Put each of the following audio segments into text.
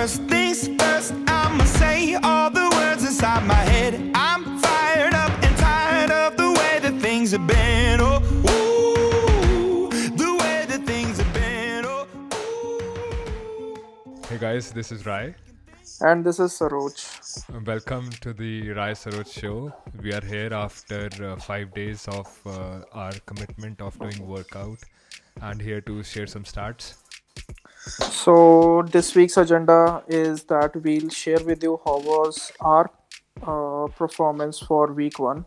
First things first, I'ma say all the words inside my head. I'm fired up and tired of the way that things have been. Oh, ooh, the way that things have been. Oh, ooh. Hey guys, this is Rai. And this is Saroch. Welcome to the Rai Saroch show. We are here after uh, five days of uh, our commitment of doing workout and here to share some stats. So this week's agenda is that we'll share with you how was our uh, performance for week one.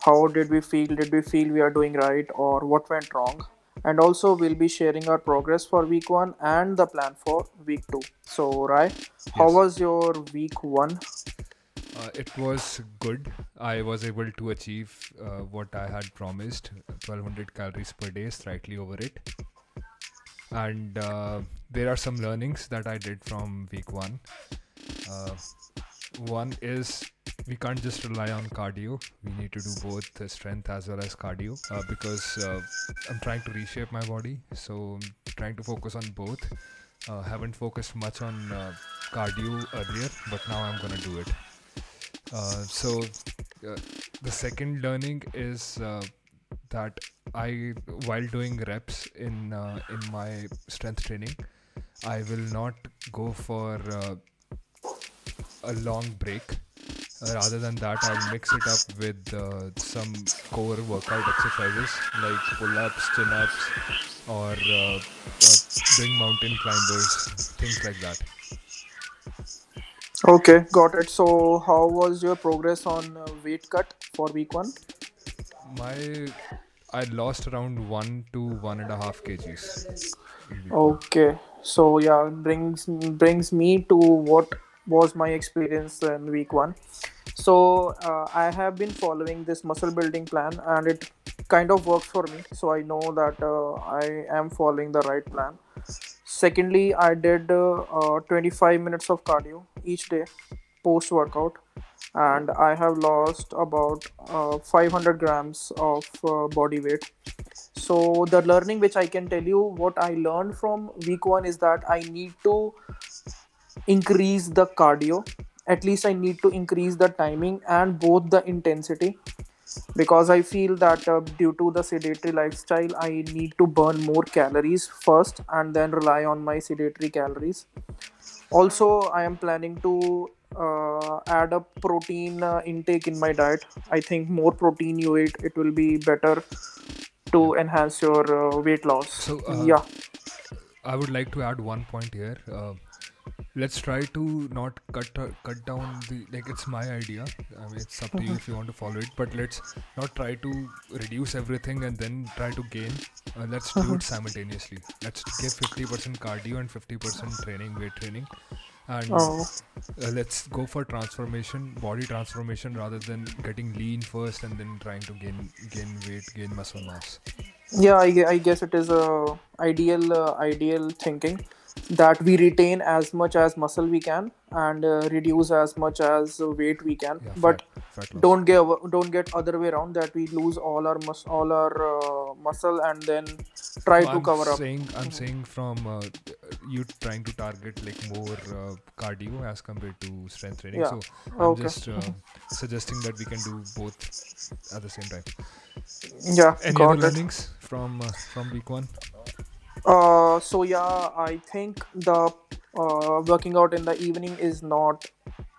How did we feel? Did we feel we are doing right, or what went wrong? And also we'll be sharing our progress for week one and the plan for week two. So Rai, how was your week one? Uh, it was good. I was able to achieve uh, what I had promised 1200 calories per day, slightly over it. And uh, there are some learnings that I did from week one. Uh, one is we can't just rely on cardio. We need to do both strength as well as cardio uh, because uh, I'm trying to reshape my body. So I'm trying to focus on both. Uh, haven't focused much on uh, cardio earlier, but now I'm gonna do it. So the second learning is that I, while doing reps in uh, in my strength training, I will not go for uh, a long break. Rather than that, I'll mix it up with uh, some core workout exercises like pull-ups, chin-ups, or uh, uh, doing mountain climbers, things like that. Okay, got it. So how was your progress on uh, weight cut for week one? My I lost around one to one and a half kgs. Okay, so yeah, brings brings me to what was my experience in week one. So uh, I have been following this muscle building plan, and it kind of works for me. So I know that uh, I am following the right plan. Secondly, I did uh, uh, 25 minutes of cardio each day post workout, and I have lost about uh, 500 grams of uh, body weight. So the learning which I can tell you what I learned from week one is that I need to increase the cardio. At least I need to increase the timing and both the intensity because I feel that uh, due to the sedentary lifestyle, I need to burn more calories first and then rely on my sedentary calories. Also, I am planning to uh, add a protein uh, intake in my diet. I think more protein you eat, it will be better to enhance your uh, weight loss. So, uh, yeah. I would like to add one point here. Let's try to not cut uh, cut down the like it's my idea. I mean, it's up to you if you want to follow it. But let's not try to reduce everything and then try to gain. Uh, let's do it simultaneously. Let's give 50% cardio and 50% training, weight training, and Oh. uh, let's go for transformation, body transformation, rather than getting lean first and then trying to gain gain weight, gain muscle mass. yeah I, I guess it is a ideal uh, ideal thinking that we retain as much as muscle we can and uh, reduce as much as uh, weight we can Yeah, but fat, fat don't get don't get other way around that we lose all our mus- all our uh, muscle and then try No, to I'm cover up saying I'm saying from uh, you trying to target like more uh, cardio as compared to strength training. Yeah. So I'm Okay. just uh, suggesting that we can do both at the same time. yeah Any other learnings from uh, from week one? Uh, so yeah, I think the uh, working out in the evening is not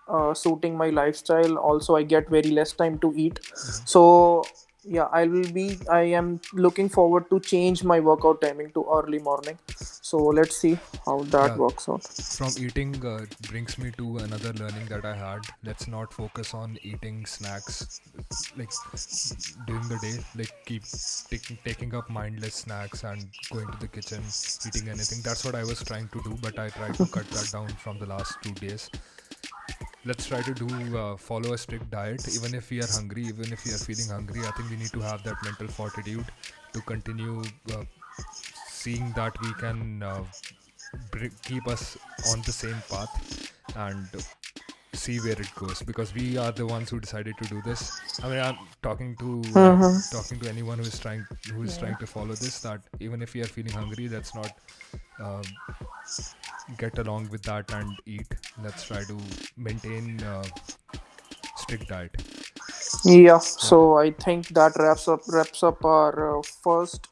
uh, suiting my lifestyle. Also, I get very less time to eat. So yeah, I will be. I am looking forward to change my workout timing to early morning. So let's see how that Yeah. works out. From eating uh, brings me to another learning that I had. Let's not focus on eating snacks like during the day. Like keep taking taking up mindless snacks and going to the kitchen, eating anything. That's what I was trying to do, but I tried to cut that down from the last two days. Let's try to do uh, follow a strict diet. Even if we are hungry, even if we are feeling hungry, I think we need to have that mental fortitude to continue uh, seeing that we can uh, br- keep us on the same path and see where it goes because we are the ones who decided to do this. I mean, I'm talking to Mhm. talking to anyone who is trying who is trying to follow this. That even if we are feeling hungry, let's not um, get along with that and eat. Let's try to maintain uh, strict diet. Yeah, so I think that wraps up wraps up our uh, first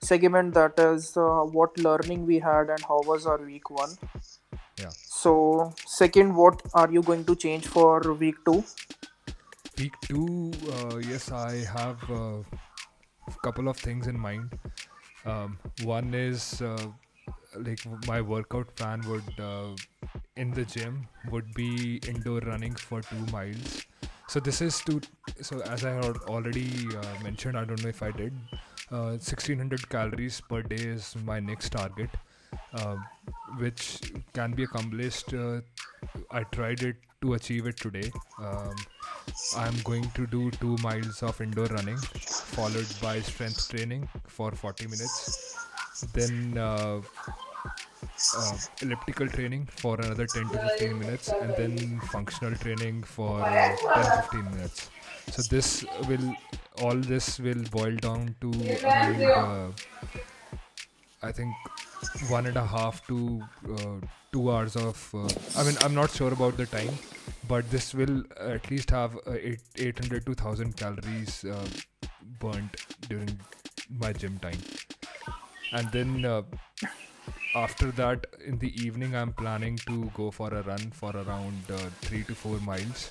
segment. That is uh, what learning we had and how was our week one. Yeah. So second, what are you going to change for week two? Week two, uh, yes, I have a couple of things in mind. Um, one is uh, like my workout plan would uh, in the gym would be indoor running for two miles. So this is to so as I had already uh, mentioned, I don't know if I did. Uh, 1600 calories per day is my next target, uh, which can be accomplished. Uh, I tried it to achieve it today. Um, I'm going to do two miles of indoor running, followed by strength training for 40 minutes. Then uh, uh, elliptical training for another 10 to 15 minutes, and then functional training for uh, 10 15 minutes. So this will all this will boil down to around, uh, I think one and a half to uh, two hours of. Uh, I mean, I'm not sure about the time, but this will at least have uh, eight, 800 to 1000 calories uh, burnt during my gym time. And then uh, after that, in the evening, I'm planning to go for a run for around uh, three to four miles.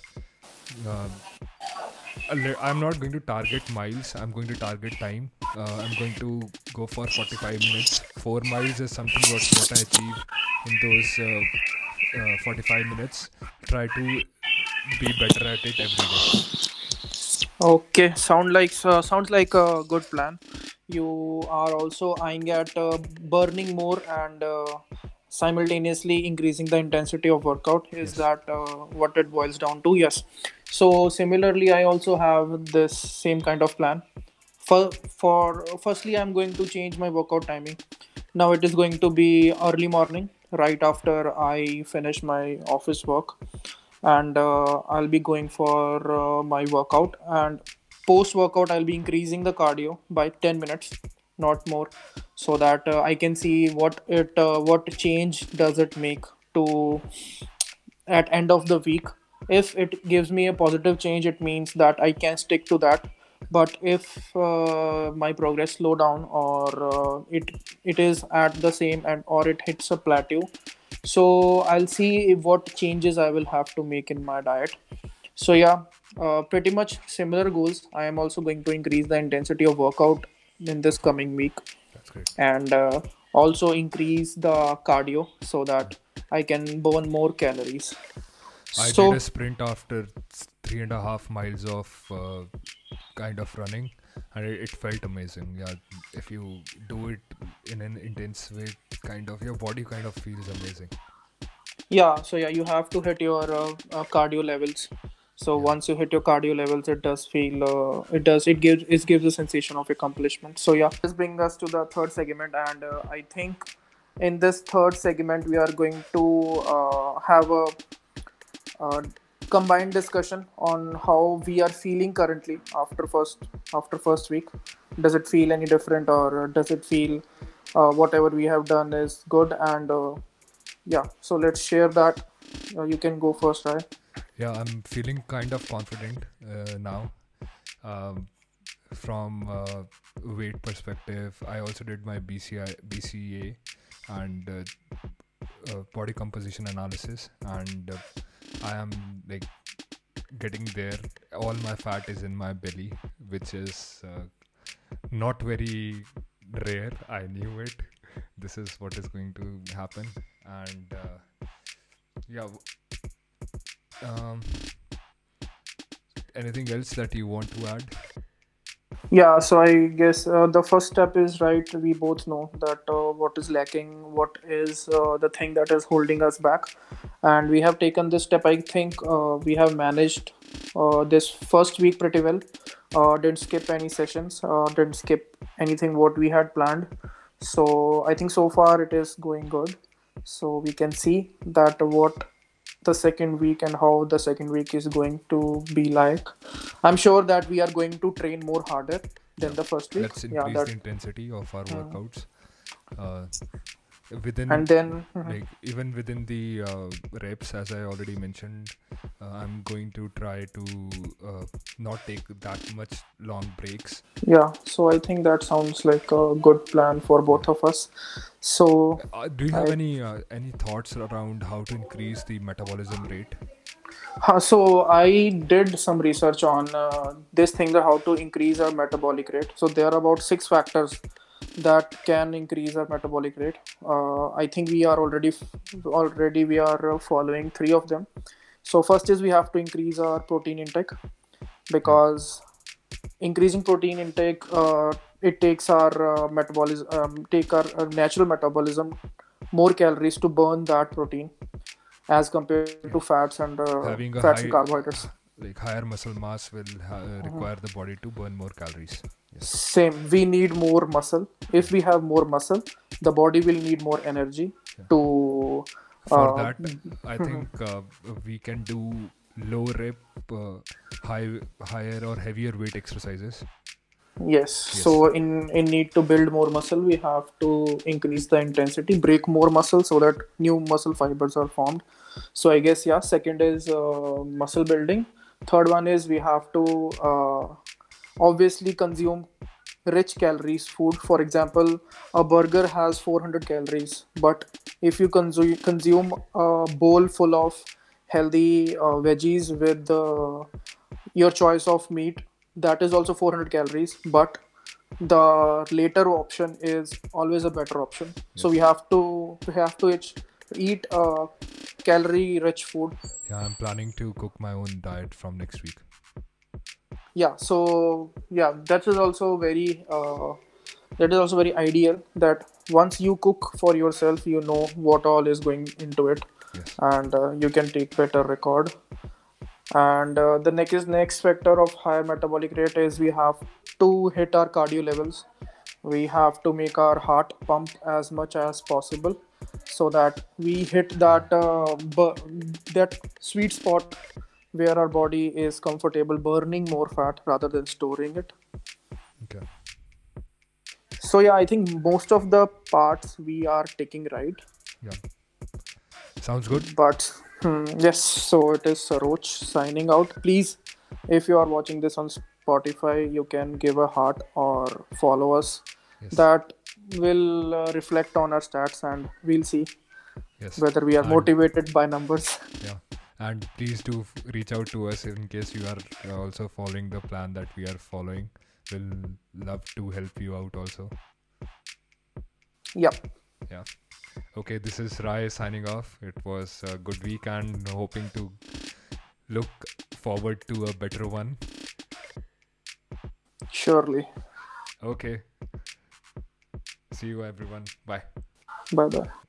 I'm not going to target miles. I'm going to target time. Uh, I'm going to go for 45 minutes. Four miles is something what, what I achieve in those uh, uh, 45 minutes. Try to be better at it every day. Okay, sound like uh, sounds like a good plan. You are also eyeing at uh, burning more and uh, simultaneously increasing the intensity of workout. Is Yes. that uh, what it boils down to? Yes. So similarly, I also have this same kind of plan. For for firstly, I'm going to change my workout timing. Now it is going to be early morning, right after I finish my office work and uh, I'll be going for uh, my workout. And post workout, I'll be increasing the cardio by 10 minutes, not more, so that uh, I can see what it uh, what change does it make to at end of the week. If it gives me a positive change, it means that I can stick to that. But if uh, my progress slow down or uh, it it is at the same and or it hits a plateau, so I'll see what changes I will have to make in my diet. So yeah, uh, pretty much similar goals. I am also going to increase the intensity of workout in this coming week That's great. and uh, also increase the cardio so that I can burn more calories. I so did a sprint after three and a half miles of uh, kind of running, and it, it felt amazing. Yeah, if you do it in an intense way, kind of your body kind of feels amazing. yeah, so yeah, you have to hit your uh, uh, cardio levels. So Yeah. once you hit your cardio levels, it does feel uh, it does it gives it gives a sensation of accomplishment. So yeah, this brings us to the third segment, and uh, I think in this third segment we are going to uh, have a uh, combined discussion on how we are feeling currently after first after first week. Does it feel any different or does it feel uh, whatever we have done is good? And uh, yeah so let's share that. Uh, you can go first right Yeah, I'm feeling kind of confident uh, now. Um, from weight perspective, I also did my BCI, BCA and body composition analysis, and uh, I am like getting there. All my fat is in my belly, which is uh, not very rare. I knew it. This is what is going to happen, and uh, yeah. Um, anything else that you want to add? Yeah so i guess uh, the first step is right we both know that uh, what is lacking what is uh, the thing that is holding us back. And we have taken this step. I think uh, we have managed uh, this first week pretty well. Uh, didn't skip any sessions didn't skip anything what we had planned. So i think so far it is going good. So we can see that what the second week and how the second week is going to be like. I'm sure that we are going to train more harder than the first week. Let's yeah, that, the intensity of our workouts. Uh, within and then mhm. like even within the uh, reps as i already mentioned uh, i'm going to try to uh, not take that much long breaks yeah. So I think that sounds like a good plan for both of us. So uh, do you have I- any uh, any thoughts around how to increase the metabolism rate Uh, so I did some research on uh, this thing that how to increase our metabolic rate. So there are about six factors that can increase our metabolic rate. Uh, I think we are already already we are uh, following three of them. So first is we have to increase our protein intake because increasing protein intake uh, it takes our uh, metabolism um, take our uh, natural metabolism more calories to burn that protein as compared to fats and uh, fats and high- carbohydrates like higher muscle mass will ha- uh, require the body to burn more calories. Yes. Same. We need more muscle. If we have more muscle the body will need more energy Yeah. to for uh, that i think uh, we can do low rep uh, high higher or heavier weight exercises. Yes. So in in need to build more muscle we have to increase the intensity break more muscle so that new muscle fibers are formed. So i guess yeah second is uh, muscle building third one is we have to uh, obviously consume rich calories food. For example a burger has 400 calories but if you consume consume a bowl full of healthy uh, veggies with uh, your choice of meat that is also 400 calories but the later option is always a better option. So we have to we have to eat uh, calorie rich food. Yeah i'm planning to cook my own diet from next week. Yeah so yeah that is also very uh, that is also very ideal that once you cook for yourself you know what all is going into it yes. and uh, you can take better record. And uh, the next next factor of higher metabolic rate is we have to hit our cardio levels. We have to make our heart pump as much as possible so that we hit that uh, bu- that sweet spot where our body is comfortable burning more fat rather than storing it. Okay. So yeah i think most of the parts we are taking right? Yeah. Sounds good. But hmm, yes so it is Saroch signing out. Please if you are watching this on spotify you can give a heart or follow us. Yes. That will uh, reflect on our stats and we'll see yes. whether we are And- motivated by numbers. Yeah. And please do reach out to us in case you are also following the plan that we are following. We'll love to help you out also. Yep. Yeah. Okay this is rai signing off. It was a good week and hoping to look forward to a better one. Surely. Okay see you everyone. Bye. Bye bye